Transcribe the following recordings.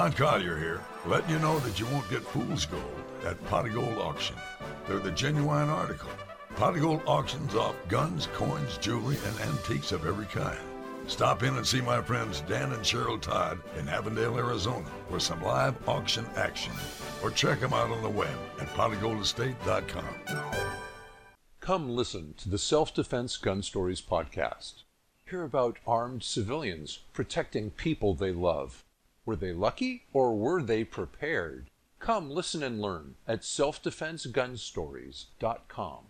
Don Collier here, letting you know that you won't get fool's gold at Pot Gold Auction. They're the genuine article. Pot Gold auctions off guns, coins, jewelry, and antiques of every kind. Stop in and see my friends Dan and Cheryl Todd in Avondale, Arizona for some live auction action. Or check them out on the web at potofgoldestate.com. Come listen to the Self Defense Gun Stories podcast. Hear about armed civilians protecting people they love. Were they lucky or were they prepared? Come listen and learn at selfdefensegunstories.com.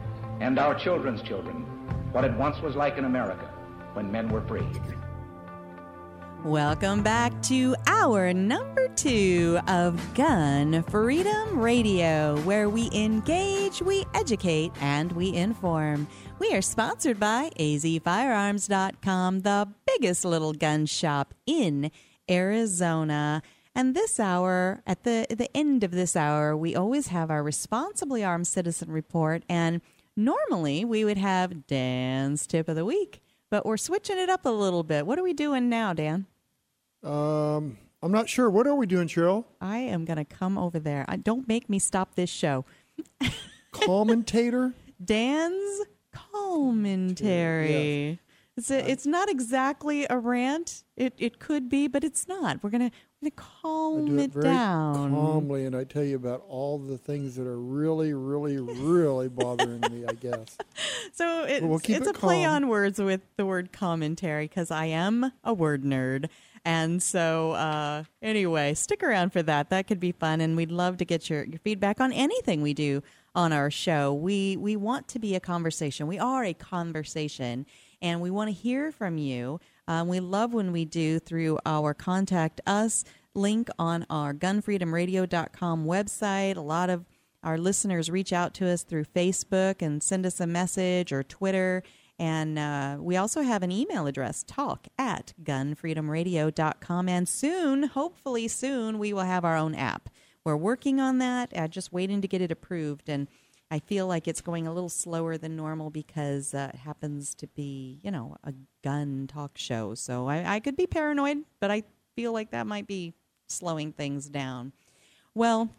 and our children's children what it once was like in America when men were free. Welcome back to our number two of Gun Freedom Radio, where we engage, we educate, and we inform. We are sponsored by azfirearms.com, the biggest little gun shop in Arizona. And this hour, at the the end of this hour, we always have our responsibly armed citizen report. And normally we would have Dan's tip of the week, but we're switching it up a little bit. What are we doing now, Dan? Um, I'm not sure. What are we doing, Cheryl? I am going to come over there. I, don't make me stop this show. Commentator? Dan's commentary. Yes. It's a, it's not exactly a rant. It it could be, but it's not. We're gonna we're gonna I calm do it it very down. calmly, and I tell you about all the things that are really, really, really bothering me. I guess. So it's, we'll it's it a play on words with the word commentary because I am a word nerd. And so, uh, anyway, stick around for that. That could be fun, and we'd love to get your, your feedback on anything we do on our show. We we want to be a conversation. We are a conversation, and we want to hear from you. Um, we love when we do through our contact us link on our gunfreedomradio.com website. A lot of our listeners reach out to us through Facebook and send us a message or Twitter. And uh, we also have an email address, talk at gunfreedomradio.com. And soon, hopefully soon, we will have our own app. We're working on that, uh, just waiting to get it approved. And I feel like it's going a little slower than normal because uh, it happens to be, you know, a gun talk show. So I, I could be paranoid, but I feel like that might be slowing things down. Well,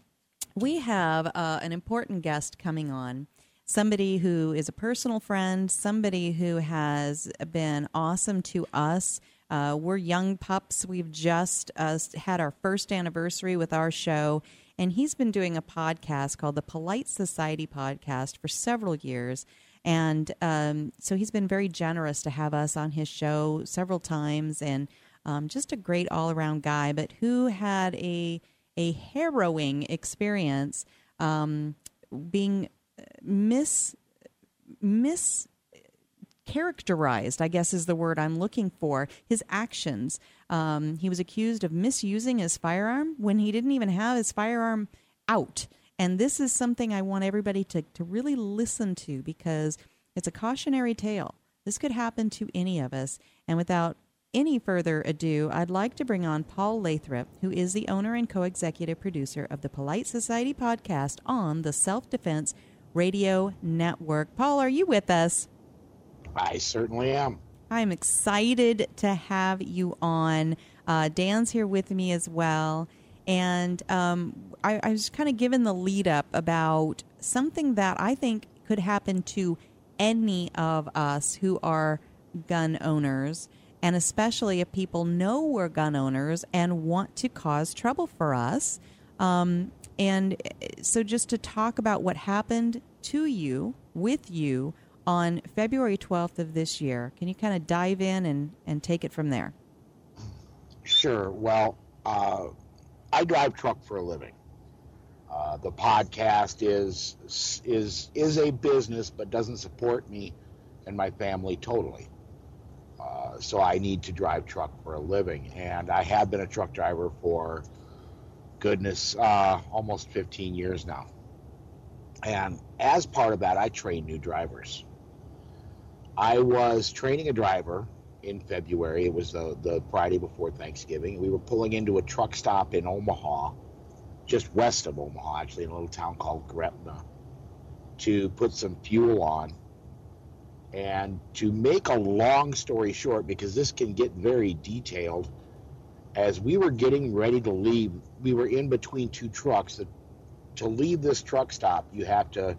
we have uh, an important guest coming on. Somebody who is a personal friend, somebody who has been awesome to us. Uh, we're young pups. We've just uh, had our first anniversary with our show, and he's been doing a podcast called the Polite Society Podcast for several years. And um, so he's been very generous to have us on his show several times, and um, just a great all around guy, but who had a a harrowing experience um, being mis mis characterized, I guess is the word I'm looking for. His actions. Um, he was accused of misusing his firearm when he didn't even have his firearm out. And this is something I want everybody to, to really listen to because it's a cautionary tale. This could happen to any of us. And without any further ado, I'd like to bring on Paul Lathrop, who is the owner and co executive producer of the Polite Society podcast on the Self Defense Radio Network. Paul, are you with us? I certainly am. I'm excited to have you on. Uh, Dan's here with me as well. And um, I, I was kind of given the lead up about something that I think could happen to any of us who are gun owners, and especially if people know we're gun owners and want to cause trouble for us. Um, and so, just to talk about what happened to you, with you, on February 12th of this year, can you kind of dive in and, and take it from there? Sure. Well, uh, I drive truck for a living. Uh, the podcast is is is a business, but doesn't support me and my family totally. Uh, so I need to drive truck for a living, and I have been a truck driver for goodness, uh, almost 15 years now. And as part of that, I train new drivers. I was training a driver in February. It was the, the Friday before Thanksgiving. We were pulling into a truck stop in Omaha, just west of Omaha, actually, in a little town called Gretna, to put some fuel on. And to make a long story short, because this can get very detailed, as we were getting ready to leave, we were in between two trucks. To leave this truck stop, you have to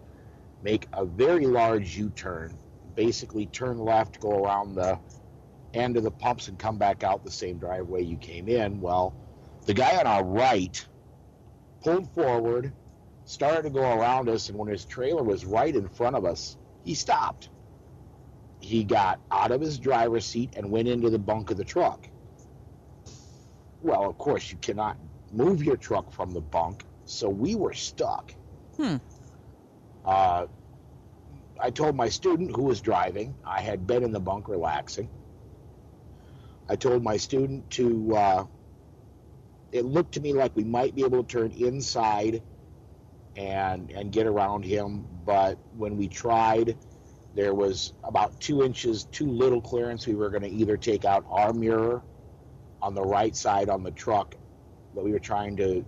make a very large U turn, basically turn left, go around the end of the pumps, and come back out the same driveway you came in. Well, the guy on our right pulled forward, started to go around us, and when his trailer was right in front of us, he stopped. He got out of his driver's seat and went into the bunk of the truck. Well, of course, you cannot move your truck from the bunk, so we were stuck. Hmm. Uh, I told my student who was driving, I had been in the bunk relaxing. I told my student to, uh, it looked to me like we might be able to turn inside and, and get around him, but when we tried, there was about two inches too little clearance. We were going to either take out our mirror on the right side on the truck that we were trying to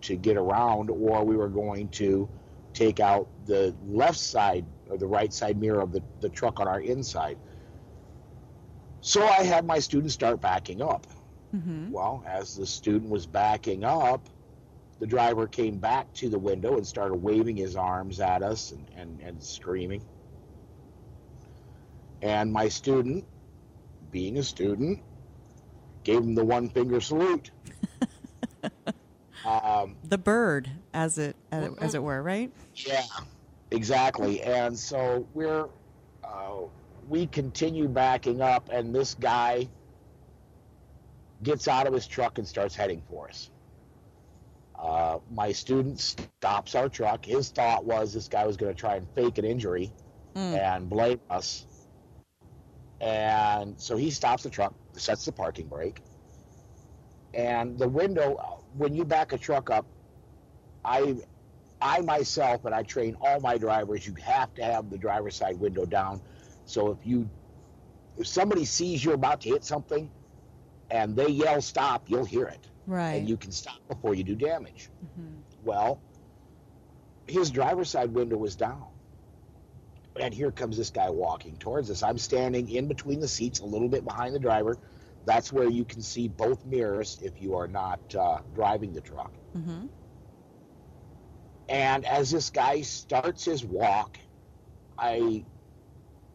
to get around, or we were going to take out the left side or the right side mirror of the, the truck on our inside. So I had my student start backing up. Mm-hmm. Well, as the student was backing up, the driver came back to the window and started waving his arms at us and, and, and screaming. And my student, being a student, gave him the one finger salute. um, The bird, as it as, it- as it were, right? yeah, exactly. And so we're uh, we continue backing up, and this guy gets out of his truck and starts heading for us. Uh, my student stops our truck. His thought was this guy was going to try and fake an injury and blame us. And so he stops the truck, sets the parking brake, and the window. When you back a truck up, I I myself, and I train all my drivers, you have to have the driver's side window down. So if you, if somebody sees you're about to hit something, and they yell stop, you'll hear it, Right. and you can stop before you do damage. Well, his driver's side window was down, and here comes this guy walking towards us. I'm standing in between the seats, a little bit behind the driver. That's where you can see both mirrors if you are not uh, driving the truck. mm-hmm. And as this guy starts his walk, I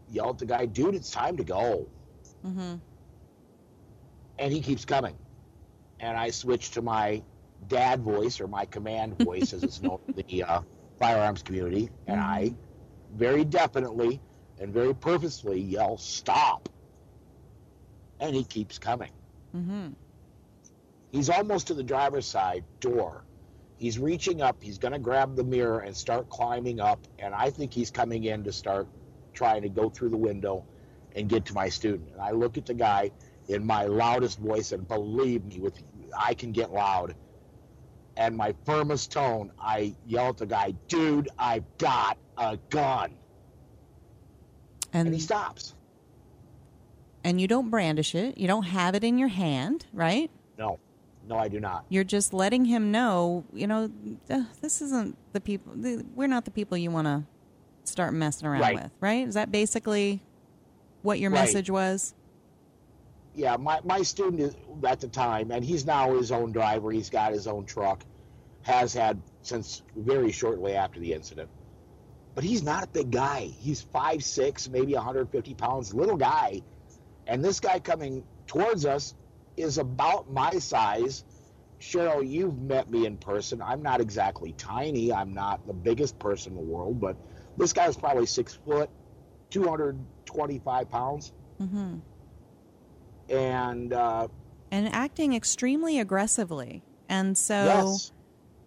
yell at the guy, dude, it's time to go. Mm-hmm. And he keeps coming. And I switch to my dad voice or my command voice, as it's known in the uh, firearms community. And I very definitely and very purposefully yell, stop. And he keeps coming. Mm-hmm. He's almost to the driver's side door. He's reaching up. He's going to grab the mirror and start climbing up. And I think he's coming in to start trying to go through the window and get to my student. And I look at the guy in my loudest voice, and believe me, with I can get loud. And my firmest tone, I yell at the guy, "Dude, I've got a gun!" And, And he stops. and you don't brandish it. You don't have it in your hand, right? No, no, I do not. You're just letting him know, you know, uh, this isn't the people. We're not the people you want to start messing around Right. with, right? Is that basically what your Right. message was? Yeah, my, my student is, at the time, and he's now his own driver. He's got his own truck, has had since very shortly after the incident. But he's not a big guy. He's five six, maybe 150 pounds, little guy. And this guy coming towards us is about my size. Cheryl, you've met me in person. I'm not exactly tiny. I'm not the biggest person in the world, but this guy's probably six foot, 225 pounds. Mm-hmm. And uh, And acting extremely aggressively, and so yes,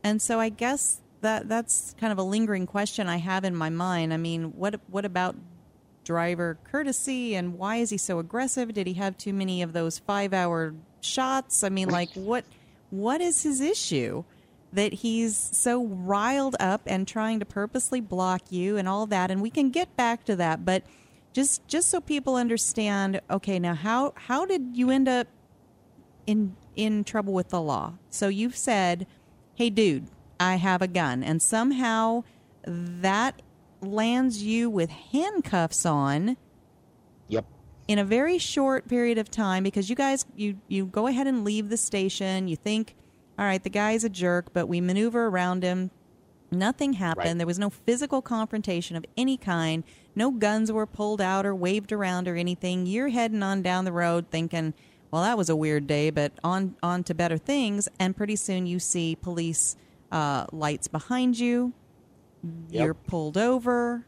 and so I guess that that's kind of a lingering question I have in my mind. I mean, what what about driver courtesy and why is he so aggressive? Did he have too many of those five hour shots? I mean, like what what is his issue? That he's so riled up and trying to purposely block you and all that, and we can get back to that, but just just so people understand, okay, now how how did you end up in in trouble with the law? So you've said, "Hey, dude, I have a gun," and somehow that lands you with handcuffs on yep, in a very short period of time because you guys you you go ahead and leave the station. You think all right the guy's a jerk but we maneuver around him. Nothing happened. Right. there was no physical confrontation of any kind. No guns were pulled out or waved around or anything. You're heading on down the road thinking well that was a weird day but on on to better things. And pretty soon you see police uh, lights behind you Yep. you're pulled over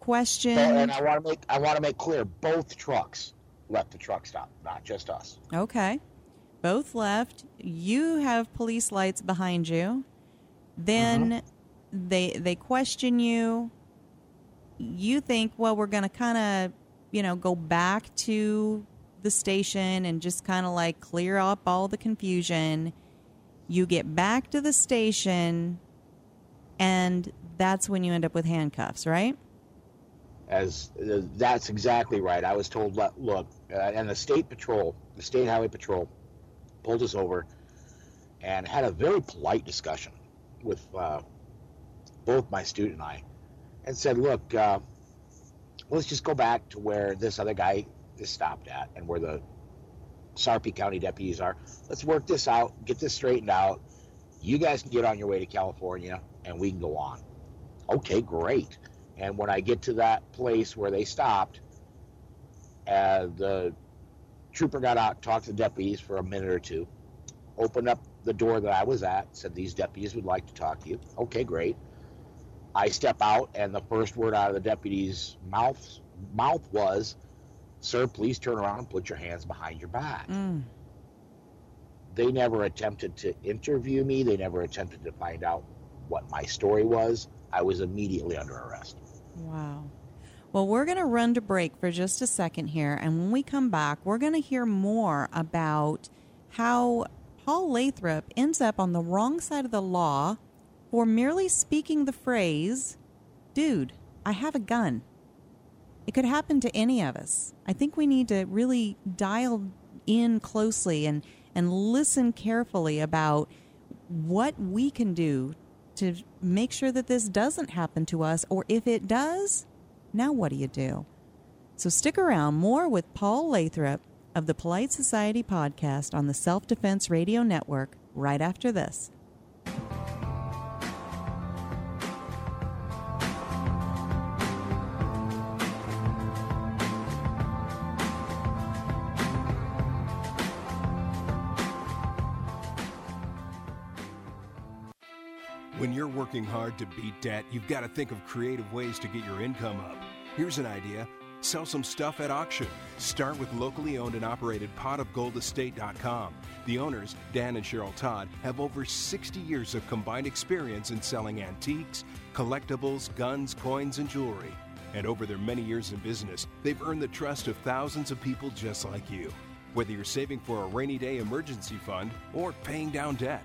Question. And I want to make I want to make clear both trucks left the truck stop, not just us. Okay. Both left. You have police lights behind you. Then mm-hmm. they they question you. You think, well, we're going to kind of, you know, go back to the station and just kind of like clear up all the confusion. You get back to the station and that's when you end up with handcuffs, right? As uh, that's exactly right. I was told, look, uh, and the state patrol, the state highway patrol, pulled us over and had a very polite discussion with uh, both my student and I, and said, look, uh, let's just go back to where this other guy is stopped at and where the Sarpy County deputies are. Let's work this out, get this straightened out. You guys can get on your way to California, and we can go on. Okay, great. And when I get to that place where they stopped, uh, the trooper got out, talked to the deputies for a minute or two, opened up the door that I was at, said these deputies would like to talk to you. Okay, great. I step out, and the first word out of the deputy's mouth mouth was, "Sir, please turn around and put your hands behind your back." Mm. They never attempted to interview me. They never attempted to find out what my story was. I was immediately under arrest. Wow. Well, we're going to run to break for just a second here. And when we come back, we're going to hear more about how Paul Lathrop ends up on the wrong side of the law for merely speaking the phrase, dude, I have a gun. It could happen to any of us. I think we need to really dial in closely and, and listen carefully about what we can do to make sure that this doesn't happen to us, or if it does, now what do you do? So stick around. More with Paul Lathrop of the Polite Society podcast on the Self Defense Radio Network right after this. Working hard to beat debt, you've got to think of creative ways to get your income up. Here's an idea sell some stuff at auction. Start with locally owned and operated potofgoldestate.com. The owners, Dan and Cheryl Todd, have over 60 years of combined experience in selling antiques, collectibles, guns, coins, and jewelry. And over their many years in business, they've earned the trust of thousands of people just like you. Whether you're saving for a rainy day emergency fund or paying down debt,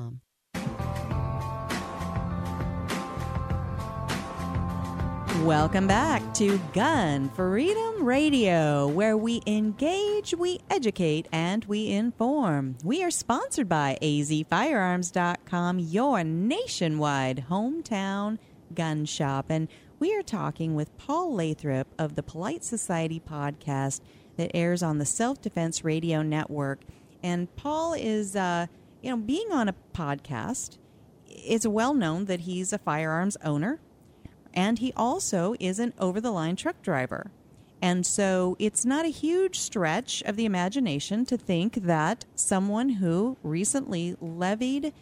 Welcome back to Gun Freedom Radio, where we engage, we educate, and we inform. We are sponsored by azfirearms.com, your nationwide hometown gun shop. And we are talking with Paul Lathrop of the Polite Society podcast that airs on the Self Defense Radio Network. And Paul is, uh, you know, being on a podcast, it's well known that he's a firearms owner and he also is an over the line truck driver. And so it's not a huge stretch of the imagination to think that someone who recently levied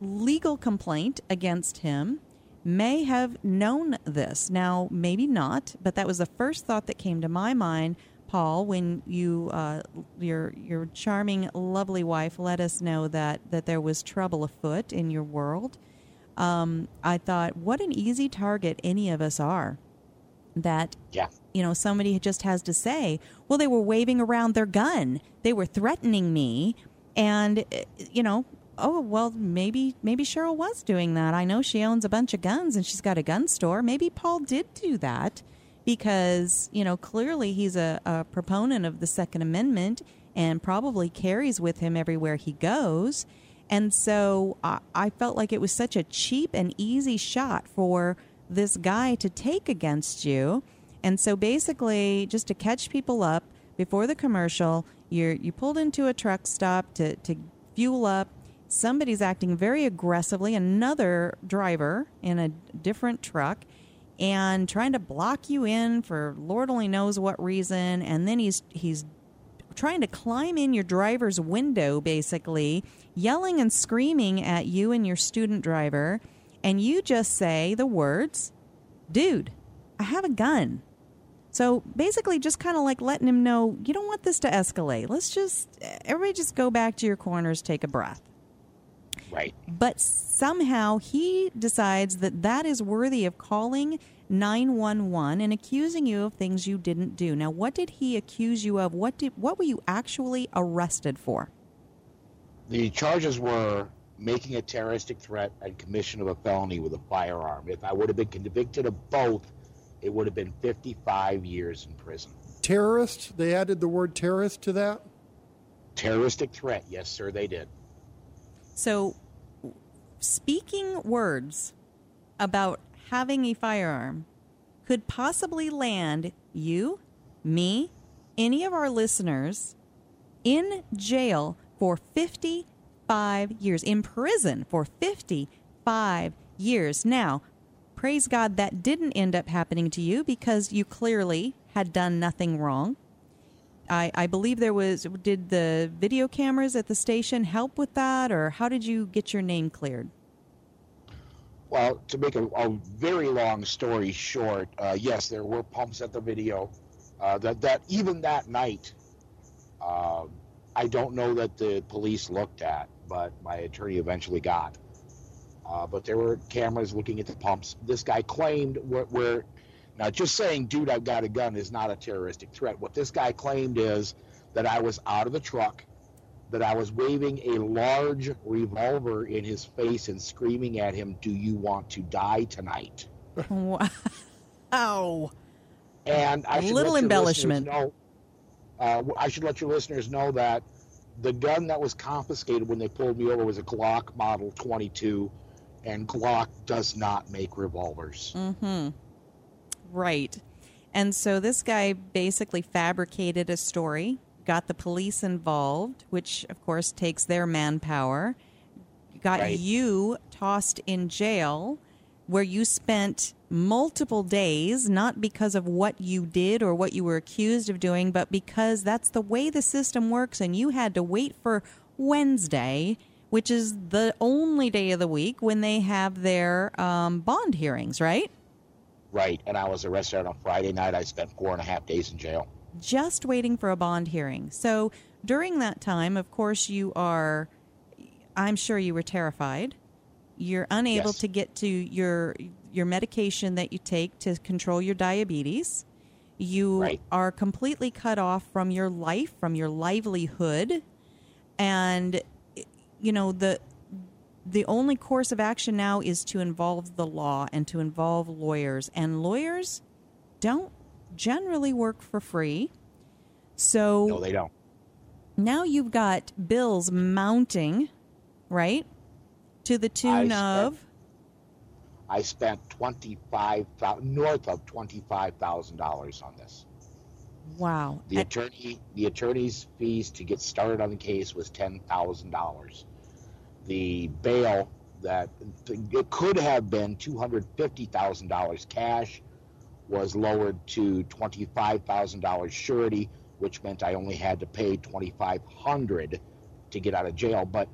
legal complaint against him may have known this. Now, maybe not, but that was the first thought that came to my mind, Paul, when you uh, your your charming, lovely wife let us know that that there was trouble afoot in your world um, I thought, what an easy target any of us are. That, yeah. you know, somebody just has to say, well, they were waving around their gun, they were threatening me, and, eh, you know, oh well maybe maybe cheryl was doing that i know she owns a bunch of guns and she's got a gun store maybe paul did do that because you know clearly he's a, a proponent of the second amendment and probably carries with him everywhere he goes and so I, I felt like it was such a cheap and easy shot for this guy to take against you. And so basically, just to catch people up before the commercial, you you pulled into a truck stop to, to fuel up. Somebody's acting very aggressively, another driver in a different truck, and trying to block you in for Lord only knows what reason. And then he's he's trying to climb in your driver's window, basically, yelling and screaming at you and your student driver, and you just say the words, Dude, I have a gun. So basically, just kind of like letting him know you don't want this to escalate. Let's just, everybody just go back to your corners, take a breath. Right. But somehow he decides that that is worthy of calling 911 and accusing you of things you didn't do. Now, what did he accuse you of? What did what were you actually arrested for? The charges were making a terroristic threat and commission of a felony with a firearm. If I would have been convicted of both, it would have been 55 years in prison. Terrorist? They added the word terrorist to that? Terroristic threat. Yes, sir, they did. So, speaking words about having a firearm could possibly land you, me, any of our listeners in jail for 55 years, in prison for 55 years. Now, praise God that didn't end up happening to you because you clearly had done nothing wrong. I, I believe there was, did the video cameras at the station help with that, or how did you get your name cleared? Well, to make a, a very long story short, uh, yes, there were pumps at the video. Uh, that that even that night, uh, I don't know that the police looked at, but my attorney eventually got. uh, but there were cameras looking at the pumps. This guy claimed where, where now just saying, dude, I've got a gun is not a terroristic threat. What this guy claimed is that I was out of the truck, that I was waving a large revolver in his face and screaming at him, "Do you want to die tonight?" Wow. And I A little embellishment. listeners Know, uh, I should let your listeners know that the gun that was confiscated when they pulled me over was a Glock Model 22, and Glock does not make revolvers. Mm-hmm. Right. And so this guy basically fabricated a story, got the police involved, which of course takes their manpower, got Right. you tossed in jail where you spent multiple days, not because of what you did or what you were accused of doing, but because that's the way the system works and you had to wait for Wednesday. Which is the only day of the week when they have their um, bond hearings, right? Right. And I was arrested on a Friday night. I spent four and a half days in jail. just waiting for a bond hearing. So during that time, of course, you are, I'm sure you were terrified. You're unable Yes. to get to your your medication that you take to control your diabetes. You Right. are completely cut off from your life, from your livelihood, and you know the the only course of action now is to involve the law and to involve lawyers and lawyers don't generally work for free so No, they don't. now you've got bills mounting right to the tune spent- of I spent twenty five north of twenty five thousand dollars on this. wow The attorney, the attorney's fees to get started on the case was ten thousand dollars. The bail that it could have been two hundred fifty thousand dollars cash was lowered to twenty five thousand dollars surety, which meant I only had to pay twenty five hundred to get out of jail. But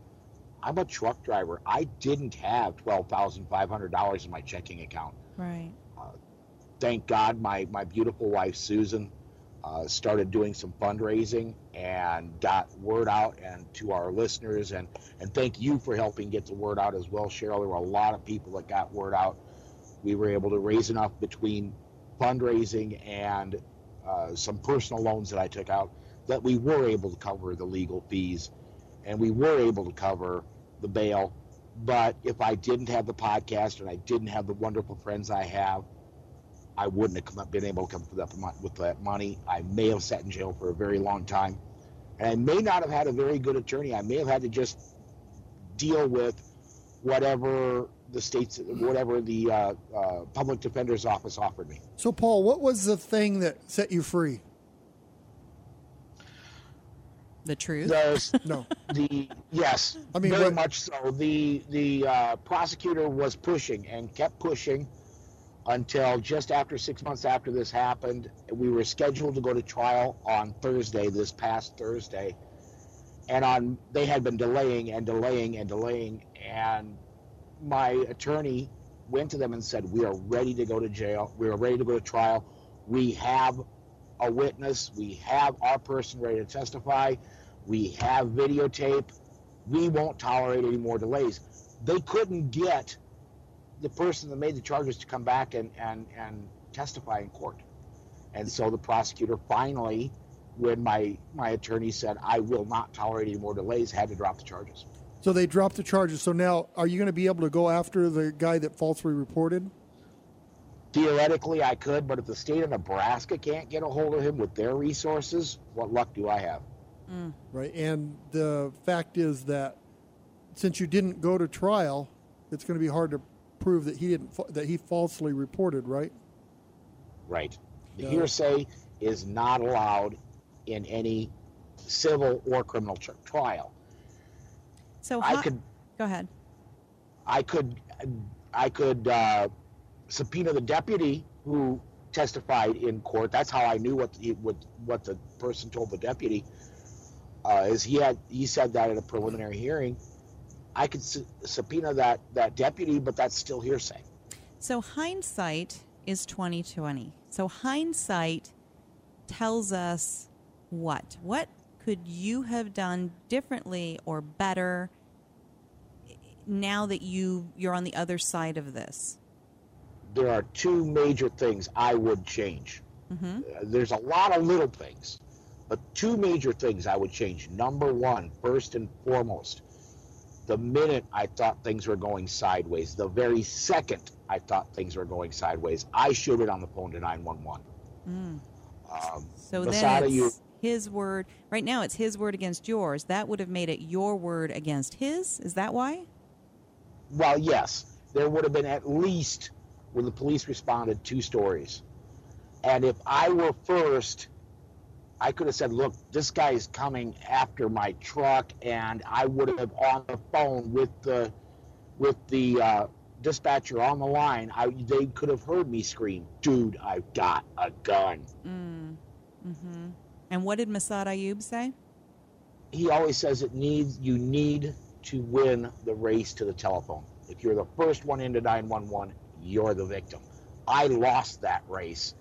I'm a truck driver. I didn't have twelve thousand five hundred dollars in my checking account right thank God my, my beautiful wife Susan uh, started doing some fundraising and got word out and to our listeners and and thank you for helping get the word out as well, Cheryl. There were a lot of people that got word out. We were able to raise enough between fundraising and uh, some personal loans that I took out that we were able to cover the legal fees and we were able to cover the bail. But if I didn't have the podcast and I didn't have the wonderful friends I have, I wouldn't have up, been able to come up with that, with that money. I may have sat in jail for a very long time. And I may not have had a very good attorney. I may have had to just deal with whatever the states, whatever the uh, uh, public defender's office offered me. So, Paul, what was the thing that set you free? The truth The, No. the yes, I mean, very what- much so. The the uh, prosecutor was pushing and kept pushing until just after six months after this happened. We were scheduled to go to trial on Thursday, this past Thursday, and on they had been delaying and delaying and delaying, and my attorney went to them and said, "We are ready to go to jail. We are ready to go to trial. We have a witness. We have our person ready to testify. We have videotape. We won't tolerate any more delays." They couldn't get the person that made the charges to come back and, and, and testify in court. And so the prosecutor finally, when my, my attorney said, I will not tolerate any more delays, had to drop the charges. So they dropped the charges. So now, are you going to be able to go after the guy that falsely reported? Theoretically, I could, but if the state of Nebraska can't get a hold of him with their resources, what luck do I have? Right. And the fact is that since you didn't go to trial, it's going to be hard to prove that he didn't fa- that he falsely reported, right? Right. The Yeah. hearsay is not allowed in any civil or criminal tr- trial. so I could go ahead I could I could uh, subpoena the deputy who testified in court. That's how I knew what the, what what the person told the deputy. Uh, is he had he said that at a preliminary hearing. I could su- subpoena that that deputy, but that's still hearsay. So hindsight is 2020. So hindsight tells us what? What could you have done differently or better now that you you're on the other side of this? There are two major things I would change. Mm-hmm. Uh, there's a lot of little things, but two major things I would change. Number one, first and foremost, the minute I thought things were going sideways, the very second I thought things were going sideways, I shouted on the phone to 911. Mm. Um, So then you- his word. Right now, it's his word against yours. That would have made it your word against his. Is that why? Well, yes, there would have been at least, when the police responded, two stories. And if I were first, I could have said, look, this guy is coming after my truck, and I would have on the phone with the with the uh, dispatcher on the line. I, they could have heard me scream, "Dude, I've got a gun!" Mm. Mm-hmm. And what did Massad Ayoob say? He always says it needs you need to win the race to the telephone. If you're the first one into 911, you're the victim. I lost that race.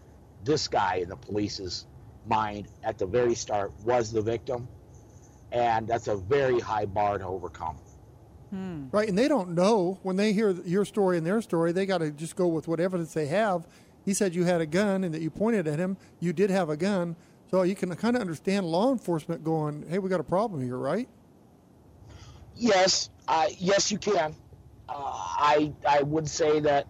This guy in the police's mind at the very start was the victim, and that's a very high bar to overcome. Hmm. Right, and they don't know when they hear your story and their story. They got to just go with what evidence they have. He said you had a gun and that you pointed at him. You did have a gun, so you can kind of understand law enforcement going, "Hey, we got a problem here, right?" Yes, uh, yes, you can. Uh, I I would say that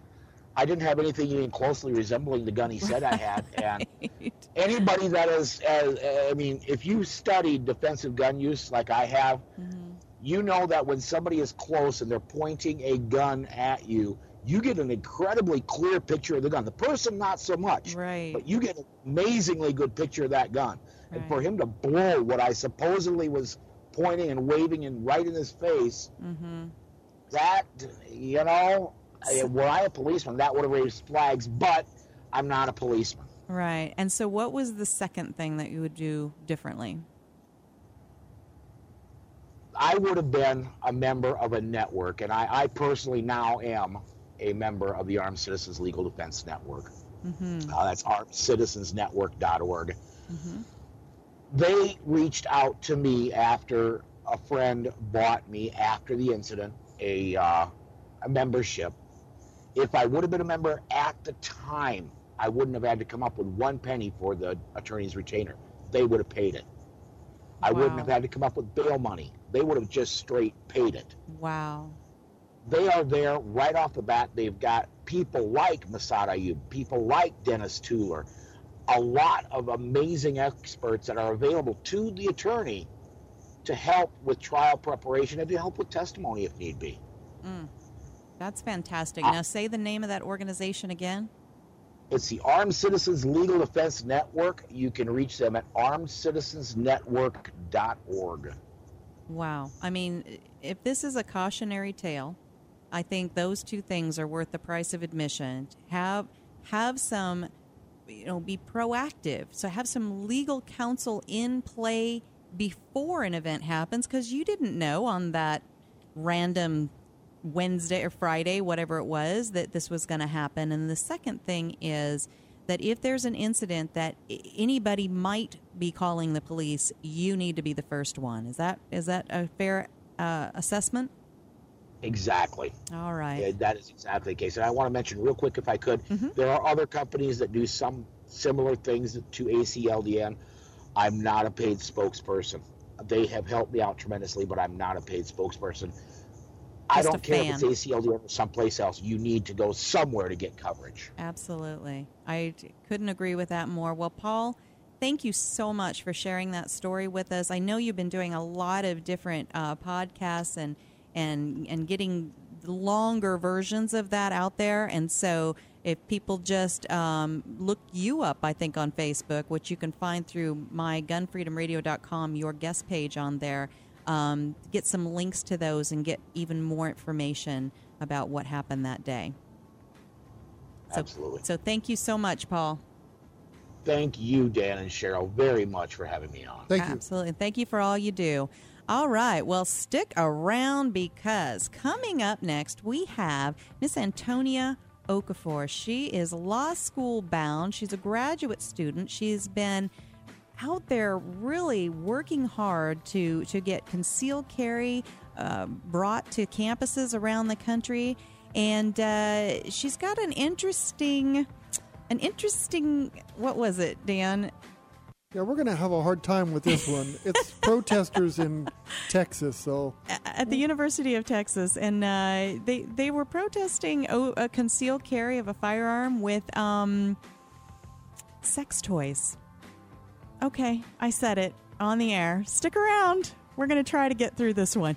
I didn't have anything even closely resembling the gun he said I had, and anybody that is, as, I mean, if you studied defensive gun use like I have, you know that when somebody is close and they're pointing a gun at you, you get an incredibly clear picture of the gun. The person, not so much, right? But you get an amazingly good picture of that gun, and for him to blow what I supposedly was pointing and waving and right in his face Mm-hmm. that you know I- were i a policeman that would have raised flags but i'm not a policeman Right. And so, what was the second thing that you would do differently? i would have been a member of a network and i, I personally now am a member of the armed citizens legal defense network Mm-hmm. uh, that's armedcitizensnetwork.org Mm-hmm. they reached out to me after a friend bought me after the incident a, uh, a membership. If I would have been a member at the time, I wouldn't have had to come up with one penny for the attorney's retainer. They would have paid it. I wouldn't have had to come up with bail money. They would have just straight paid it. Wow. They are there right off the bat. They've got people like Massad Ayoob, people like Dennis Tueller, a lot of amazing experts that are available to the attorney to help with trial preparation and to help with testimony if need be. Mm. That's fantastic. Ah. now, say the name of that organization again. It's the Armed Citizens Legal Defense Network. You can reach them at armedcitizensnetwork.org. Wow. I mean, if this is a cautionary tale, I think those two things are worth the price of admission. Have have some you know, be proactive. So have some legal counsel in play before an event happens cuz you didn't know on that random Wednesday or Friday, whatever it was, that this was going to happen. And the second thing is that if there's an incident that anybody might be calling the police, you need to be the first one. Is that is that a fair uh, assessment? Exactly. All right. Yeah, that is exactly the case. And I want to mention real quick, if I could, Mm-hmm. there are other companies that do some similar things to ACLDN. I'm not a paid spokesperson. They have helped me out tremendously, but I'm not a paid spokesperson. I don't care if fan. it's ACLDN or someplace else. You need to go somewhere to get coverage. Absolutely. I couldn't agree with that more. Well, Paul, thank you so much for sharing that story with us. I know you've been doing a lot of different uh, podcasts and, and, and getting longer versions of that out there. And so if people just um, look you up, I think, on Facebook, which you can find through my gunfreedomradio.com, your guest page on there, um, get some links to those and get even more information about what happened that day. So, Absolutely. So thank you so much, Paul. Thank you, Dan and Cheryl, very much for having me on. Thank you. Absolutely. Thank you for all you do. All right. Well, stick around because coming up next, we have Miss Antonia Okafor. She is law school bound. She's a graduate student. She's been out there really working hard to to get concealed carry uh, brought to campuses around the country, and uh, she's got an interesting, an interesting. What was it, Dan? Yeah, we're going to have a hard time with this one. It's protesters in Texas, so at the University of Texas, and uh, they they were protesting a, a, concealed carry of a firearm with um, sex toys. Okay, I said it on the air. Stick around. We're going to try to get through this one.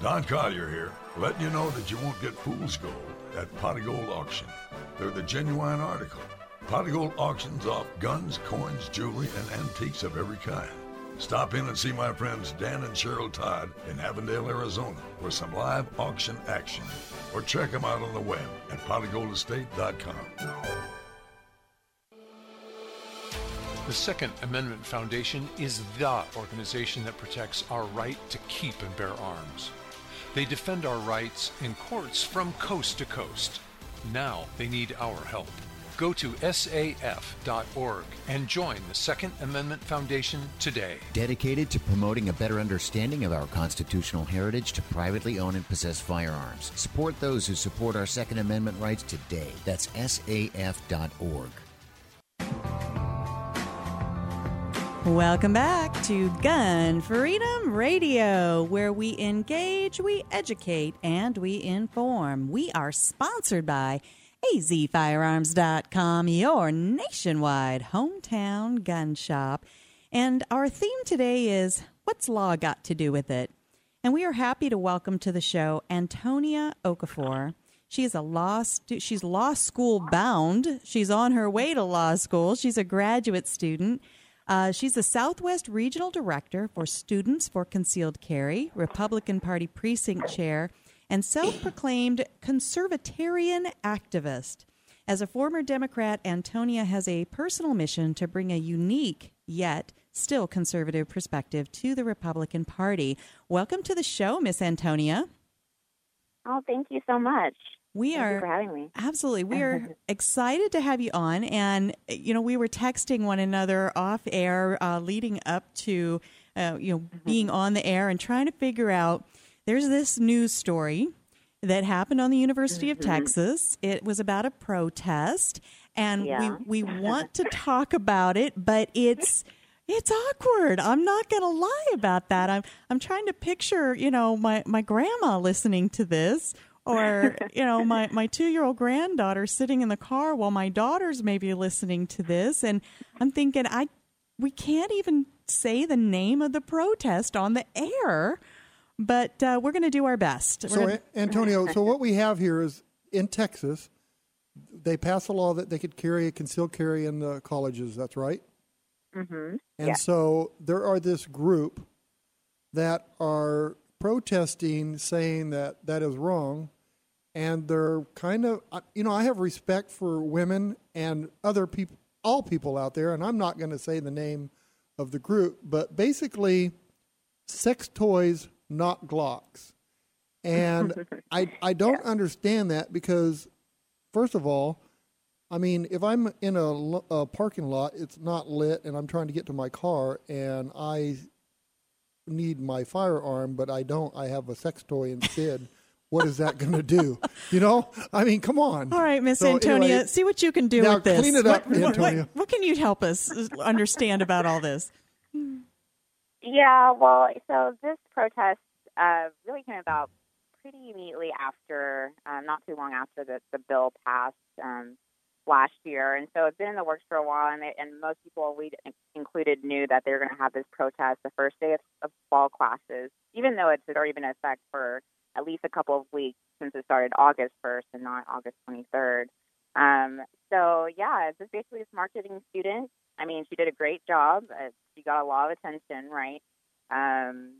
Don Collier here, letting you know that you won't get fool's gold at Pot Gold Auction. They're the genuine article. Pot Gold auctions off guns, coins, jewelry, and antiques of every kind. Stop in and see my friends Dan and Cheryl Todd in Avondale, Arizona for some live auction action. Or check them out on the web at potofgoldestate.com. The Second Amendment Foundation is the organization that protects our right to keep and bear arms. They defend our rights in courts from coast to coast. Now they need our help. Go to saf.org and join the Second Amendment Foundation today. Dedicated to promoting a better understanding of our constitutional heritage to privately own and possess firearms. Support those who support our Second Amendment rights today. That's saf.org. Welcome back to Gun Freedom Radio, where we engage, we educate, and we inform. We are sponsored by azfirearms.com, your nationwide hometown gun shop. And our theme today is What's Law Got to Do with It? And we are happy to welcome to the show Antonia Okafor. She is a law stu- she's law school bound. She's on her way to law school. She's a graduate student. Uh, she's the Southwest Regional Director for Students for Concealed Carry, Republican Party Precinct Chair, and self proclaimed conservatarian activist. As a former Democrat, Antonia has a personal mission to bring a unique yet still conservative perspective to the Republican Party. Welcome to the show, Miss Antonia. Oh, thank you so much. We Thank are you for having me. Absolutely. We are excited to have you on. And, you know, we were texting one another off air uh, leading up to, uh, you know, Mm-hmm. being on the air and trying to figure out there's this news story that happened on the University of Mm-hmm. Texas. It was about a protest. And Yeah. we, we want to talk about it, but it's. It's awkward. I'm not going to lie about that. I'm I'm trying to picture, you know, my my grandma listening to this or you know my my two year old granddaughter sitting in the car while my daughter's maybe listening to this and i'm thinking i we can't even say the name of the protest on the air but uh, we're going to do our best We're So, gonna- Antonia, so what we have here is in Texas, they passed a law that they could carry a concealed carry in the colleges. That's right. Mm-hmm. And so there are this group that are protesting, saying that that is wrong, and they're kind of, you know, I have respect for women and other people, all people out there, and I'm not going to say the name of the group, but basically, sex toys, not Glocks. And I, I don't understand that because, first of all, I mean, if I'm in a, a parking lot, it's not lit, and I'm trying to get to my car, and I need my firearm, but I don't. I have a sex toy instead. What is that going to do? You know, I mean, come on. All right, Miss So Antonia, anyway, see what you can do now with this. clean it up, what, what- Antonia. What, what can you help us understand about all this? Yeah, well, so this protest uh, really came about pretty immediately after, um, not too long after the, the bill passed um, last year. And so it's been in the works for a while, and, they, and most people, we included, knew that they were going to have this protest the first day of, of fall classes, even though it's had already been in effect for at least a couple of weeks since it started August 1st and not August 23rd. Um, so, yeah, just basically this marketing student. I mean, she did a great job. Uh, she got a lot of attention, right? Um,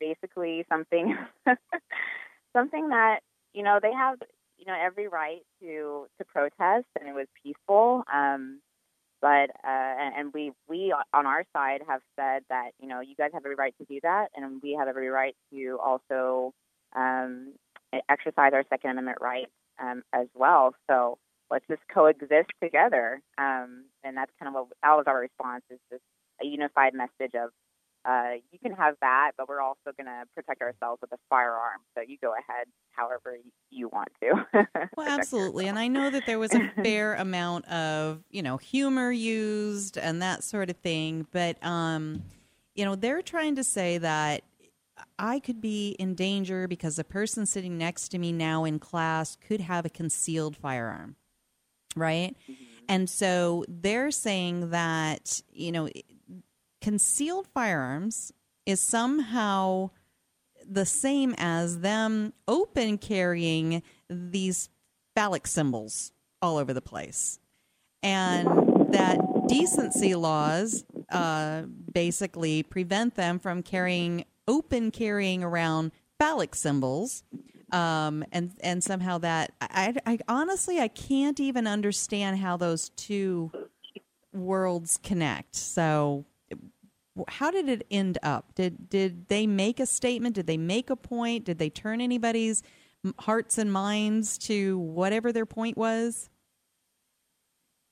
basically, something, something that you know they have, you know, every right to to protest, and it was peaceful. Um, but uh, and, we we on our side have said that you know you guys have every right to do that, and we have every right to also um, exercise our Second Amendment rights um, as well. So let's just coexist together. Um, and that's kind of what that was our response is just a unified message of uh, you can have that, but we're also going to protect ourselves with a firearm. So you go ahead however you want to. Well, absolutely. And I know that there was a fair amount of, you know, humor used and that sort of thing. But, um, you know, they're trying to say that I could be in danger because the person sitting next to me now in class could have a concealed firearm. Right. And so they're saying that, you know, concealed firearms is somehow the same as them open carrying these phallic symbols all over the place. And that decency laws uh, basically prevent them from carrying open carrying around phallic symbols. Um, and and somehow that I, I honestly I can't even understand how those two worlds connect. So how did it end up? Did did they make a statement? Did they make a point? Did they turn anybody's hearts and minds to whatever their point was?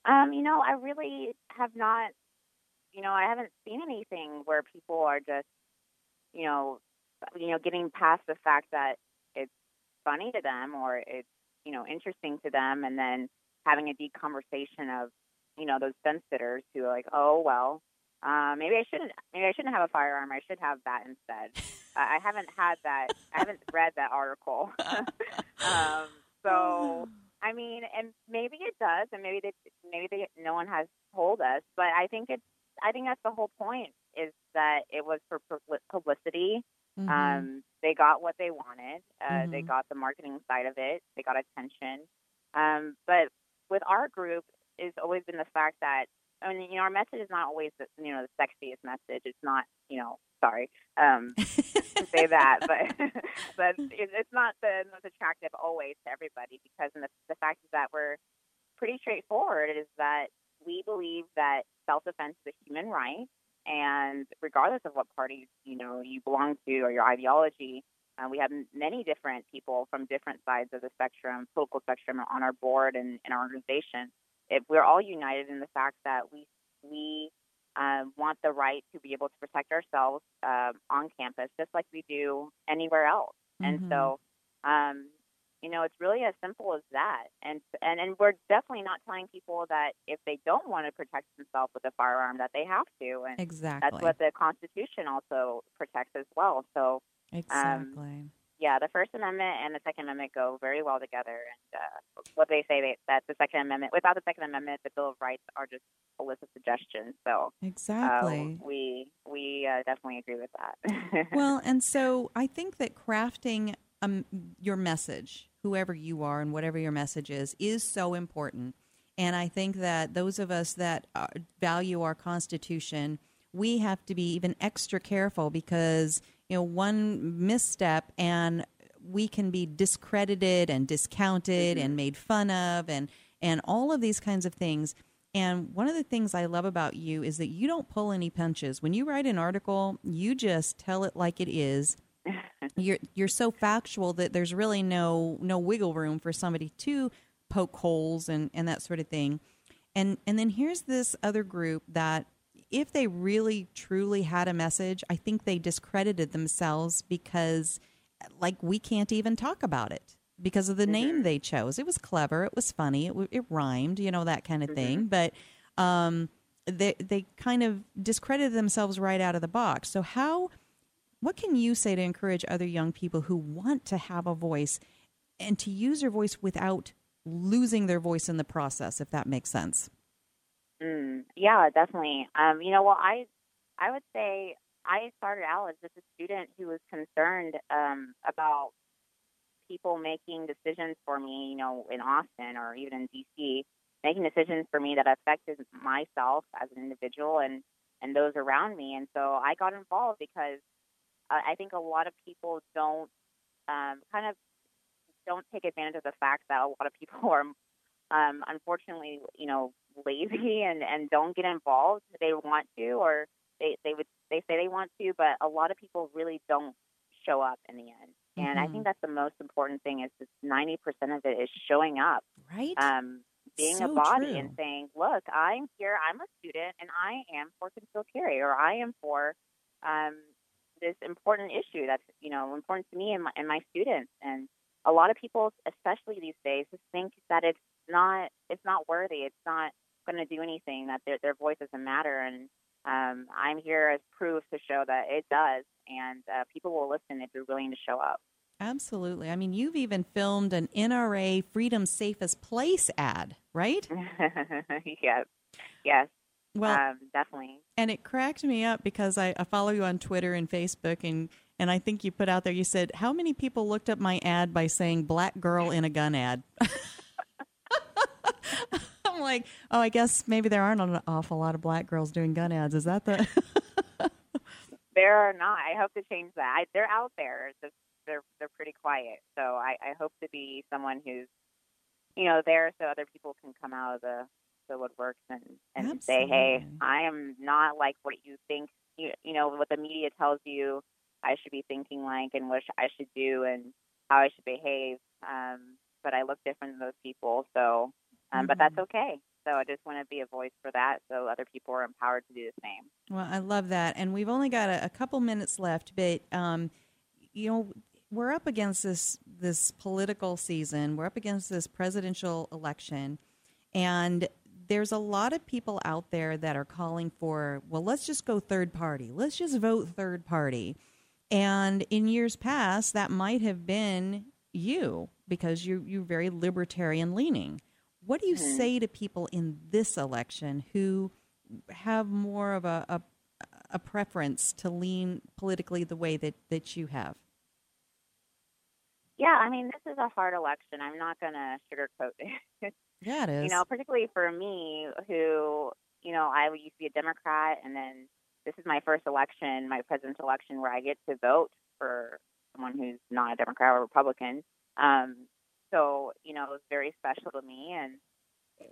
Um, you know, I really have not, you know, I haven't seen anything where people are just, you know, you know, getting past the fact that it's funny to them or it's, you know, interesting to them, and then having a deep conversation of, you know, those fence sitters who are like, oh well, uh, maybe I shouldn't. Maybe I shouldn't have a firearm. I should have that instead. uh, I haven't had that. I haven't read that article. um, so I mean, and maybe it does, and maybe they, maybe they, no one has told us. But I think it's. I think that's the whole point is that it was for publi- publicity. Mhm. Um, they got what they wanted. Uh, They Mhm. got the marketing side of it. They got attention. Um, but with our group, it's always been the fact that I mean, you know, our message is not always the, you know the sexiest message. It's not, you know, sorry um, to say that, but but it's not the most attractive always to everybody because the, the fact is that we're pretty straightforward. Is that we believe that self defense is a human right, and regardless of what party you know you belong to or your ideology, uh, we have many different people from different sides of the spectrum, political spectrum, on our board and in our organization. If we're all united in the fact that we we um, want the right to be able to protect ourselves um, on campus, just like we do anywhere else. And Mhm. so, um, you know, it's really as simple as that. And and and we're definitely not telling people that if they don't want to protect themselves with a firearm, that they have to. And Exactly. that's what the Constitution also protects as well. So, um, Exactly. Yeah, the First Amendment and the Second Amendment go very well together. And uh, what they say they, that the Second Amendment, without the Second Amendment, the Bill of Rights are just a list of suggestions. So Exactly. uh, we we uh, definitely agree with that. well, and so I think that crafting um, your message, whoever you are and whatever your message is, is so important. And I think that those of us that uh, value our Constitution, we have to be even extra careful because you know one misstep and we can be discredited and discounted and mm-hmm. made fun of and and all of these kinds of things. And one of the things I love about you is that you don't pull any punches. When you write an article, you just tell it like it is. You're you're so factual that there's really no no wiggle room for somebody to poke holes and, and that sort of thing. And and then here's this other group that if they really truly had a message, I think they discredited themselves because like we can't even talk about it because of the Mm-hmm. name they chose. It was clever, it was funny, it, it rhymed, you know that kind of thing. But um, they they kind of discredited themselves right out of the box. So how? What can you say to encourage other young people who want to have a voice and to use their voice without losing their voice in the process? If that makes sense. Mm, yeah, definitely. Um, you know, well, I I would say I started out as just a student who was concerned um, about people making decisions for me, you know, in Austin or even in DC, making decisions for me that affected myself as an individual and and those around me. And so I got involved because uh, I think a lot of people don't um, kind of don't take advantage of the fact that a lot of people are um, unfortunately, you know, lazy and, and don't get involved. They want to, or they, they would they say they want to, but a lot of people really don't show up in the end. And I Mhm. think that's the most important thing is that ninety percent of it is showing up, Right. um, being a body true. and saying, "Look, I'm here. I'm a student, and I am for concealed carry, or I am for um, this important issue that's you know important to me and my, and my students." And a lot of people, especially these days, just think that it's not it's not worthy. It's not going to do anything. That their their voice doesn't matter. And um, I'm here as proof to show that it does, and uh, people will listen if you're willing to show up. Absolutely. I mean, you've even filmed an NRA Freedom's Safest Place ad, right? yes, yes, Well, um, definitely. and it cracked me up because I, I follow you on Twitter and Facebook, and and I think you put out there. You said, "How many people looked up my ad by saying black girl in a gun ad?" Like, oh, I guess maybe there aren't an awful lot of black girls doing gun ads. Is that the? There are not. I hope to change that. I, they're out there. Just they're they're pretty quiet. So I, I hope to be someone who's, you know, there so other people can come out of the the woodworks and and say, hey, I am not like what you think. You, you know what the media tells you I should be thinking like and what I should do and how I should behave. Um, but I look different than those people. So, um, but that's okay. So I just want to be a voice for that, so other people are empowered to do the same. Well, I love that, and we've only got a, a couple minutes left, but um, you know, we're up against this this political season. We're up against this presidential election, and there's a lot of people out there that are calling for, well, let's just go third party. Let's just vote third party. And in years past, that might have been you because you you're very libertarian leaning. What do you Mhm. say to people in this election who have more of a, a a preference to lean politically the way that, that you have? Yeah, I mean, this is a hard election. I'm not going to sugarcoat it. Yeah, it is. you know, particularly for me, who, you know, I used to be a Democrat, and then this is my first election, my presidential election, where I get to vote for someone who's not a Democrat or Republican. Um, so, you know, it was very special to me. And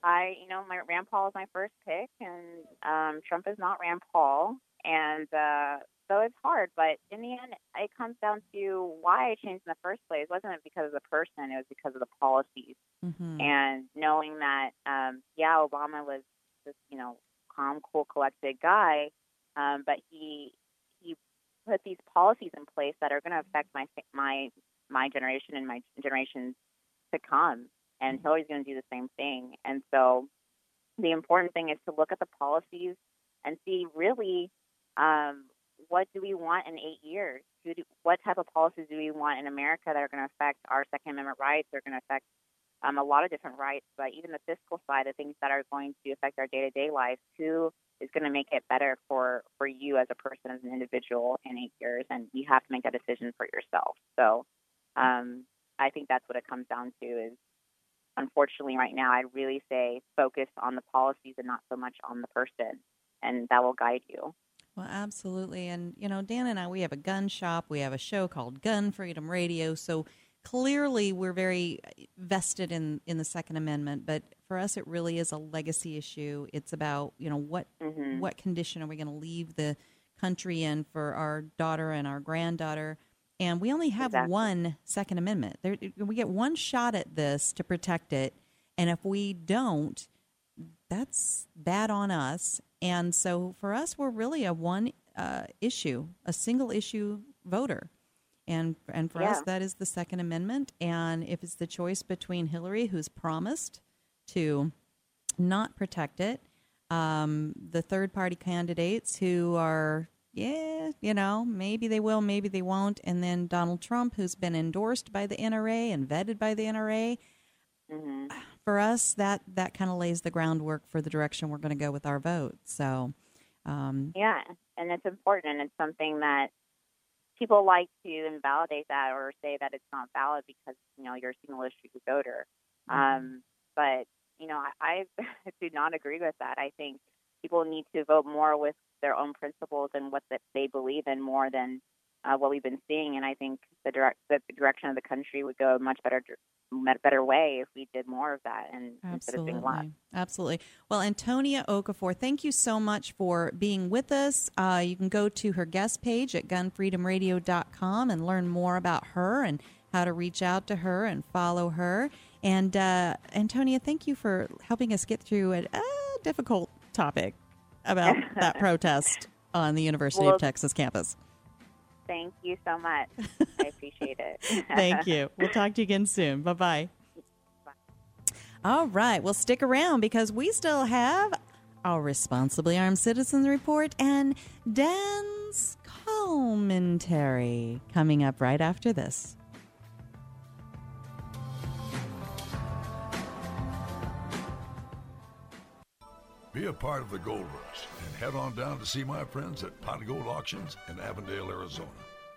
I, you know, my Rand Paul is my first pick, and um, Trump is not Rand Paul. And uh, so it's hard, but in the end, it comes down to why I changed in the first place. It wasn't it because of the person; it was because of the policies. Mhm. And knowing that, um, yeah, Obama was this, you know, calm, cool, collected guy, um, but he he put these policies in place that are going to affect my my my generation and my generations to come. And Hillary's going to do the same thing. And so, the important thing is to look at the policies and see really um, what do we want in eight years? Who do, what type of policies do we want in America that are going to affect our Second Amendment rights? They're going to affect um, a lot of different rights, but even the fiscal side of things that are going to affect our day to day life. Who is going to make it better for for you as a person, as an individual in eight years? And you have to make that decision for yourself. So, um, I think that's what it comes down to. Is unfortunately right now, I'd really say focus on the policies and not so much on the person, and that will guide you. Well, absolutely. And, you know, Dan and I, we have a gun shop. We have a show called Gun Freedom Radio. So clearly we're very vested in, in the Second Amendment. But for us, it really is a legacy issue. It's about, you know, what, Mhm. what condition are we going to leave the country in for our daughter and our granddaughter? And we only have Exactly. one Second Amendment. There, we get one shot at this to protect it. And if we don't, that's bad on us. And so for us, we're really a one uh, issue, a single issue voter. And and for Yeah. us, that is the Second Amendment. And if it's the choice between Hillary, who's promised to not protect it, um, the third party candidates who are, yeah, you know, maybe they will, maybe they won't, and then Donald Trump, who's been endorsed by the NRA and vetted by the NRA. hmm For us, that that kind of lays the groundwork for the direction we're going to go with our vote. So, um, Yeah, and it's important, and it's something that people like to invalidate that or say that it's not valid because you know you're a single issue voter. Um, but you know, I, I do not agree with that. I think people need to vote more with their own principles and what they believe in more than uh, what we've been seeing. And I think the direct the direction of the country would go a much better better way if we did more of that and instead of doing less. Absolutely. Absolutely. Well, Antonia Okafor, thank you so much for being with us. Uh, you can go to her guest page at gunfreedomradio.com and learn more about her and how to reach out to her and follow her. And uh, Antonia, thank you for helping us get through a, a difficult topic about that protest on the University Well- of Texas campus. Thank you so much. I appreciate it. Thank you. We'll talk to you again soon. Bye bye. All right. Well, stick around because we still have our Responsibly Armed Citizens Report and Dan's commentary coming up right after this. Be a part of the gold rush and head on down to see my friends at Pot of Gold Auctions in Avondale, Arizona.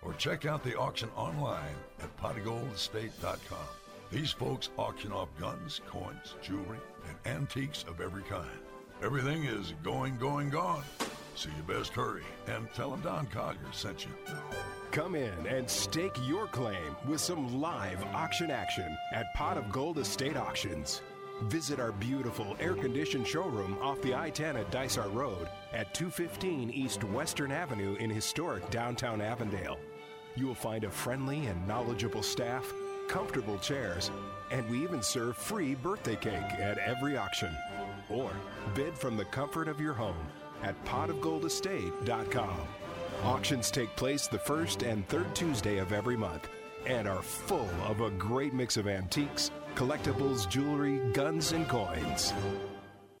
Or check out the auction online at potofgoldestate.com. These folks auction off guns, coins, jewelry, and antiques of every kind. Everything is going, going, gone. So you best hurry and tell them Don Collier sent you. Come in and stake your claim with some live auction action at Pot of Gold Estate Auctions. Visit our beautiful air conditioned showroom off the I 10 at Dysart Road at 215 East Western Avenue in historic downtown Avondale. You will find a friendly and knowledgeable staff, comfortable chairs, and we even serve free birthday cake at every auction. Or bid from the comfort of your home at potofgoldestate.com. Auctions take place the first and third Tuesday of every month and are full of a great mix of antiques, collectibles, jewelry, guns, and coins.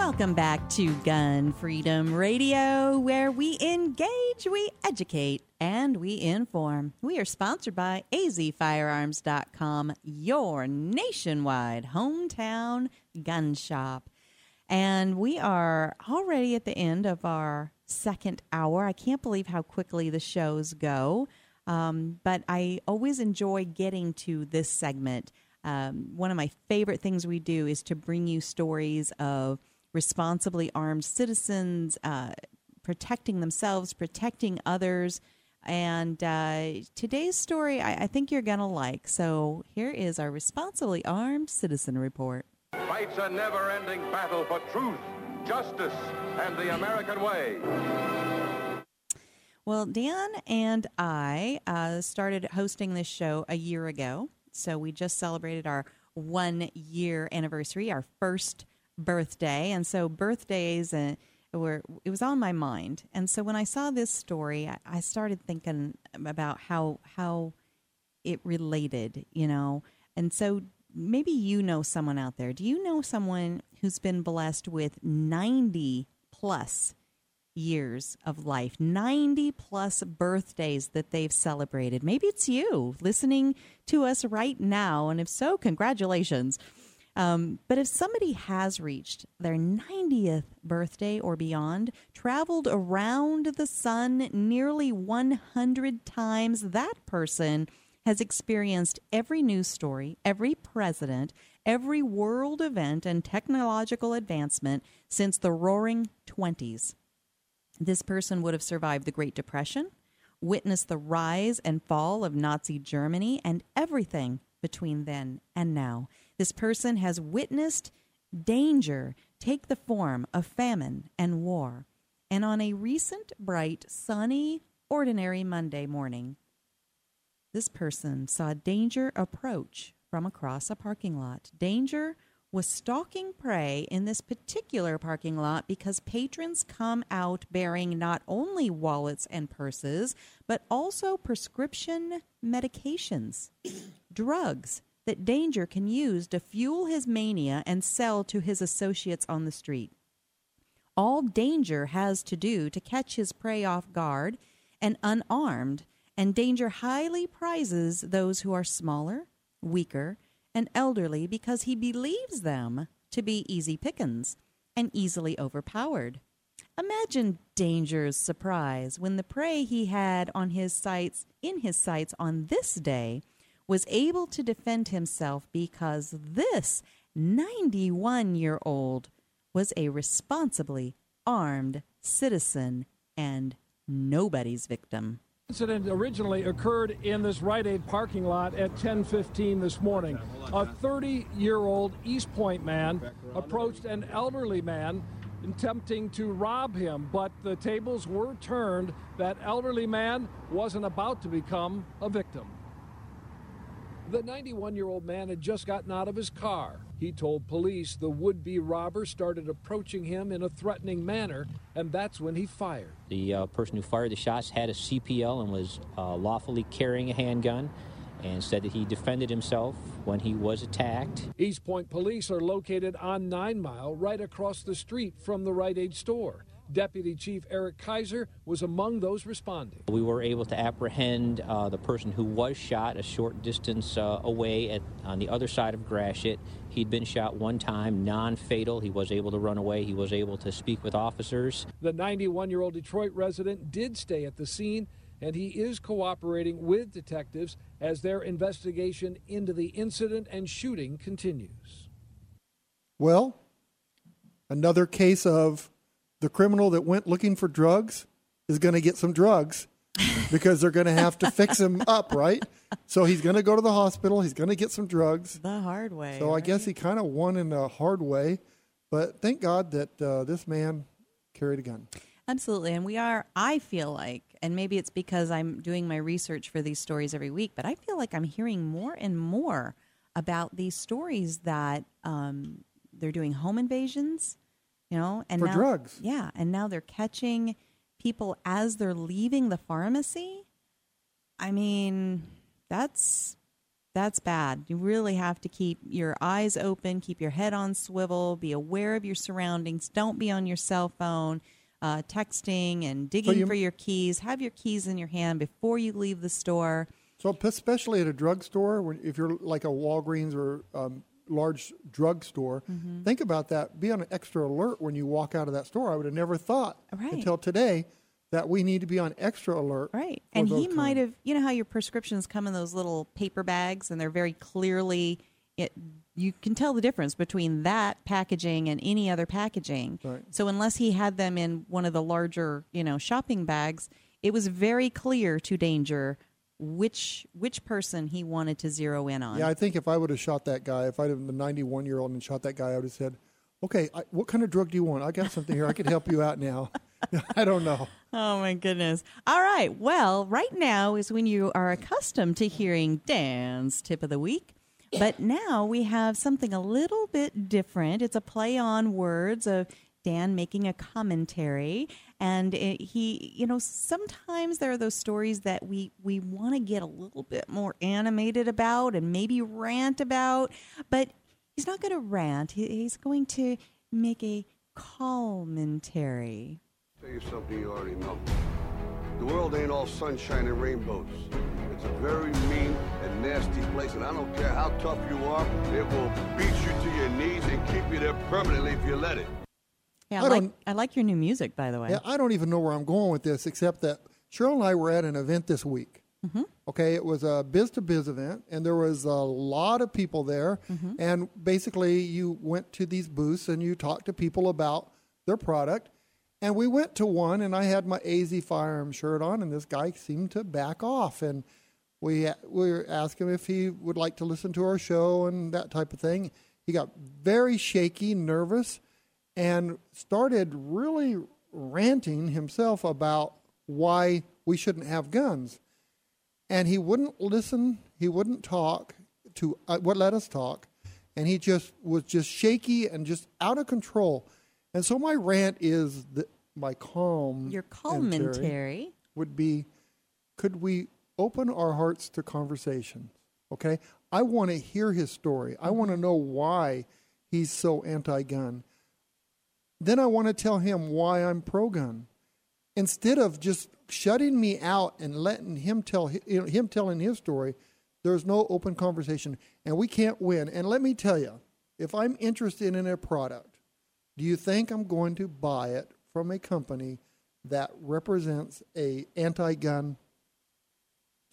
Welcome back to Gun Freedom Radio, where we engage, we educate, and we inform. We are sponsored by azfirearms.com, your nationwide hometown gun shop. And we are already at the end of our second hour. I can't believe how quickly the shows go. Um, but I always enjoy getting to this segment. Um, one of my favorite things we do is to bring you stories of responsibly armed citizens uh, protecting themselves, protecting others. And uh, today's story, I, I think you're going to like. So here is our responsibly armed citizen report. Fights a never ending battle for truth, justice, and the American way. Well, Dan and I uh, started hosting this show a year ago. So we just celebrated our one year anniversary, our first birthday. And so birthdays and were, it was on my mind. And so when I saw this story, I, I started thinking about how, how it related, you know. And so maybe you know someone out there. Do you know someone who's been blessed with 90 plus years of life, 90 plus birthdays that they've celebrated. Maybe it's you listening to us right now. And if so, congratulations. Um, but if somebody has reached their 90th birthday or beyond, traveled around the sun nearly 100 times, that person has experienced every news story, every president, every world event, and technological advancement since the roaring 20s. This person would have survived the Great Depression, witnessed the rise and fall of Nazi Germany, and everything between then and now. This person has witnessed danger take the form of famine and war. And on a recent, bright, sunny, ordinary Monday morning, this person saw danger approach from across a parking lot. Danger was stalking prey in this particular parking lot because patrons come out bearing not only wallets and purses, but also prescription medications, drugs that Danger can use to fuel his mania and sell to his associates on the street. All Danger has to do to catch his prey off guard and unarmed, and Danger highly prizes those who are smaller, weaker, and elderly because he believes them to be easy pickings and easily overpowered. Imagine Danger's surprise when the prey he had on his sights in his sights on this day was able to defend himself because this 91 year old was a responsibly armed citizen and nobody's victim incident originally occurred in this Rite Aid parking lot at 10:15 this morning. A 30-year-old Eastpointe man approached an elderly man attempting to rob him, but the tables were turned. That elderly man wasn't about to become a victim. The 91 year old man had just gotten out of his car. He told police the would be robber started approaching him in a threatening manner, and that's when he fired. The uh, person who fired the shots had a CPL and was uh, lawfully carrying a handgun and said that he defended himself when he was attacked. Eastpointe police are located on Nine Mile, right across the street from the Rite Aid store. Deputy Chief Eric Kaiser was among those responding. We were able to apprehend uh, the person who was shot a short distance uh, away at, on the other side of Gratiot. He'd been shot one time, non fatal. He was able to run away. He was able to speak with officers. The 91 year old Detroit resident did stay at the scene, and he is cooperating with detectives as their investigation into the incident and shooting continues. Well, another case of the criminal that went looking for drugs is going to get some drugs because they're going to have to fix him up, right? So he's going to go to the hospital. He's going to get some drugs the hard way. So right? I guess he kind of won in a hard way, but thank God that uh, this man carried a gun. Absolutely. And we are, I feel like, and maybe it's because I'm doing my research for these stories every week, but I feel like I'm hearing more and more about these stories that um, they're doing home invasions you know, and for now, drugs. Yeah, and now they're catching people as they're leaving the pharmacy. I mean, that's that's bad. You really have to keep your eyes open, keep your head on swivel, be aware of your surroundings. Don't be on your cell phone, uh, texting and digging so you, for your keys. Have your keys in your hand before you leave the store. So, especially at a drugstore, if you're like a Walgreens or um, large drugstore. Mm-hmm. Think about that. Be on an extra alert when you walk out of that store. I would have never thought right. until today that we need to be on extra alert. Right. And he might have, you know how your prescriptions come in those little paper bags and they're very clearly it you can tell the difference between that packaging and any other packaging. Right. So unless he had them in one of the larger, you know, shopping bags, it was very clear to danger which which person he wanted to zero in on. Yeah, I think if I would have shot that guy, if I'd have been the 91 year old and shot that guy, I would have said, "Okay, I, what kind of drug do you want? I got something here. I could help you out now." I don't know. Oh my goodness. All right. Well, right now is when you are accustomed to hearing Dan's tip of the week. But now we have something a little bit different. It's a play on words of Dan making a commentary and it, he you know sometimes there are those stories that we we want to get a little bit more animated about and maybe rant about but he's not going to rant he, he's going to make a commentary Tell you something you already know. The world ain't all sunshine and rainbows. It's a very mean and nasty place, and I don't care how tough you are, it will beat you to your knees and keep you there permanently if you let it. Yeah, I I, like I like your new music, by the way. Yeah, I don't even know where I'm going with this, except that Cheryl and I were at an event this week. Mm-hmm. Okay, it was a biz to biz event, and there was a lot of people there. Mm-hmm. And basically, you went to these booths and you talked to people about their product. And we went to one, and I had my AZ Firearm shirt on, and this guy seemed to back off. And we we asked him if he would like to listen to our show and that type of thing. He got very shaky, nervous, and started really ranting himself about why we shouldn't have guns. And he wouldn't listen. He wouldn't talk to uh, what let us talk, and he just was just shaky and just out of control. And so my rant is that my calm, Your commentary would be: Could we open our hearts to conversation? Okay, I want to hear his story. I want to know why he's so anti-gun. Then I want to tell him why I'm pro-gun instead of just shutting me out and letting him tell him telling his story, there's no open conversation, and we can't win. And let me tell you, if I'm interested in a product, do you think I'm going to buy it from a company that represents a anti-gun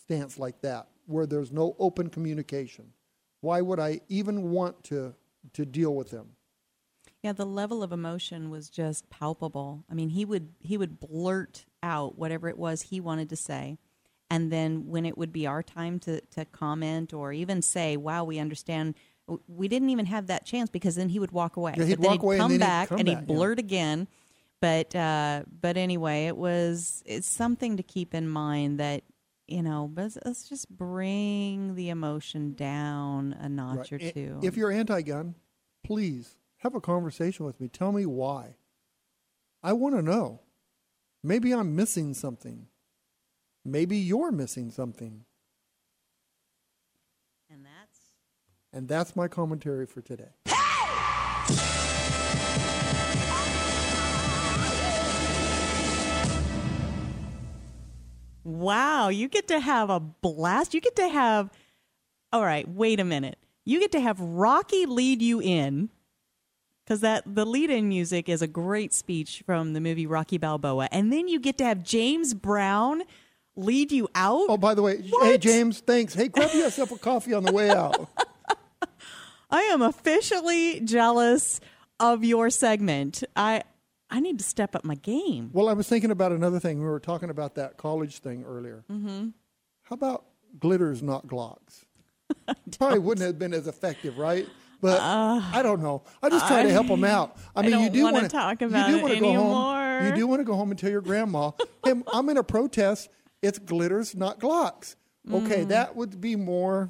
stance like that, where there's no open communication? Why would I even want to to deal with them? Yeah, the level of emotion was just palpable. I mean, he would he would blurt out whatever it was he wanted to say, and then when it would be our time to to comment or even say, "Wow, we understand," we didn't even have that chance because then he would walk away. Yeah, he'd walk away and come he'd back come and back, he'd yeah. blurt again. But uh, but anyway, it was it's something to keep in mind that you know, let's, let's just bring the emotion down a notch Right. or two. If you're anti-gun, please have a conversation with me. Tell me why. I want to know. Maybe I'm missing something. Maybe you're missing something. And that's And that's my commentary for today. Wow, you get to have a blast. You get to have. All right, wait a minute. You get to have Rocky lead you in because that the lead-in music is a great speech from the movie Rocky Balboa, and then you get to have James Brown lead you out. Oh, by the way, hey James, thanks. Hey, grab yourself a coffee on the way out. I am officially jealous of your segment. I I need to step up my game. Well, I was thinking about another thing. We were talking about that college thing earlier. Mm-hmm. How about glitters, not Glocks? Probably wouldn't have been as effective, right? But I don't know. I just try to help them out. I Uh, I mean, you do want talk you do it wanna go home. You do want to go home and tell your grandma, "Hey, I'm in a protest. It's glitters, not Glocks." Okay, Mm. that would be more.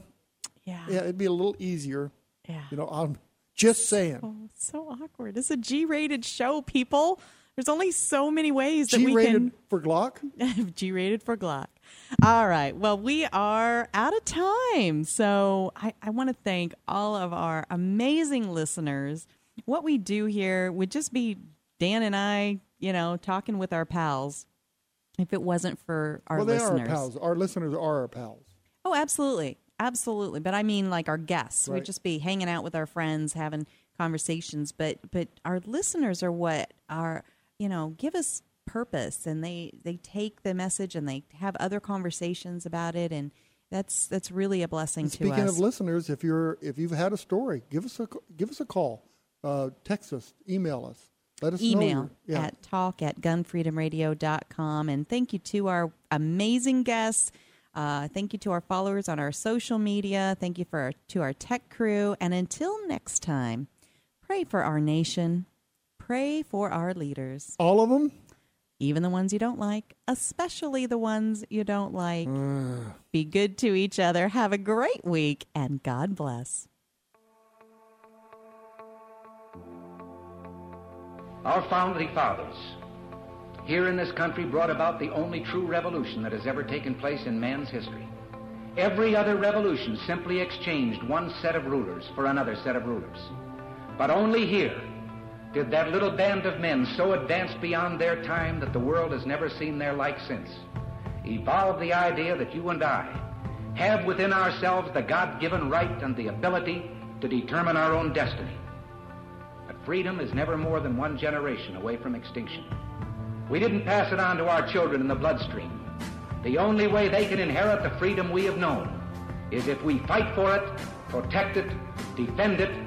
Yeah. Yeah, it'd be a little easier. Yeah. You know, I'm just saying. Oh, so awkward. It's a G-rated show, people. There's only so many ways that we G-rated can for Glock. G-rated for Glock. All right. Well, we are out of time. So I, I want to thank all of our amazing listeners. What we do here would just be Dan and I, you know, talking with our pals if it wasn't for our well, they listeners. are our pals. Our listeners are our pals. Oh, absolutely. Absolutely. But I mean like our guests. Right. We'd just be hanging out with our friends, having conversations. But but our listeners are what are you know, give us purpose and they they take the message and they have other conversations about it and that's that's really a blessing And to speaking of listeners, if you're if you've had a story, give us a give us a call, uh, text us, email us, let us know. email yeah. at talk at gunfreedomradio.com. And thank you to our amazing guests. Uh, thank you to our followers on our social media. Thank you for our, to our tech crew. And until next time, pray for our nation. Pray for our leaders. All of them? Even the ones you don't like, especially the ones you don't like. Be good to each other. Have a great week, and God bless. Our founding fathers here in this country brought about the only true revolution that has ever taken place in man's history. Every other revolution simply exchanged one set of rulers for another set of rulers. But only here did that little band of men so advance beyond their time that the world has never seen their like since evolve the idea that you and I have within ourselves the God-given right and the ability to determine our own destiny. But freedom is never more than one generation away from extinction. We didn't pass it on to our children in the bloodstream. The only way they can inherit the freedom we have known is if we fight for it, protect it, defend it,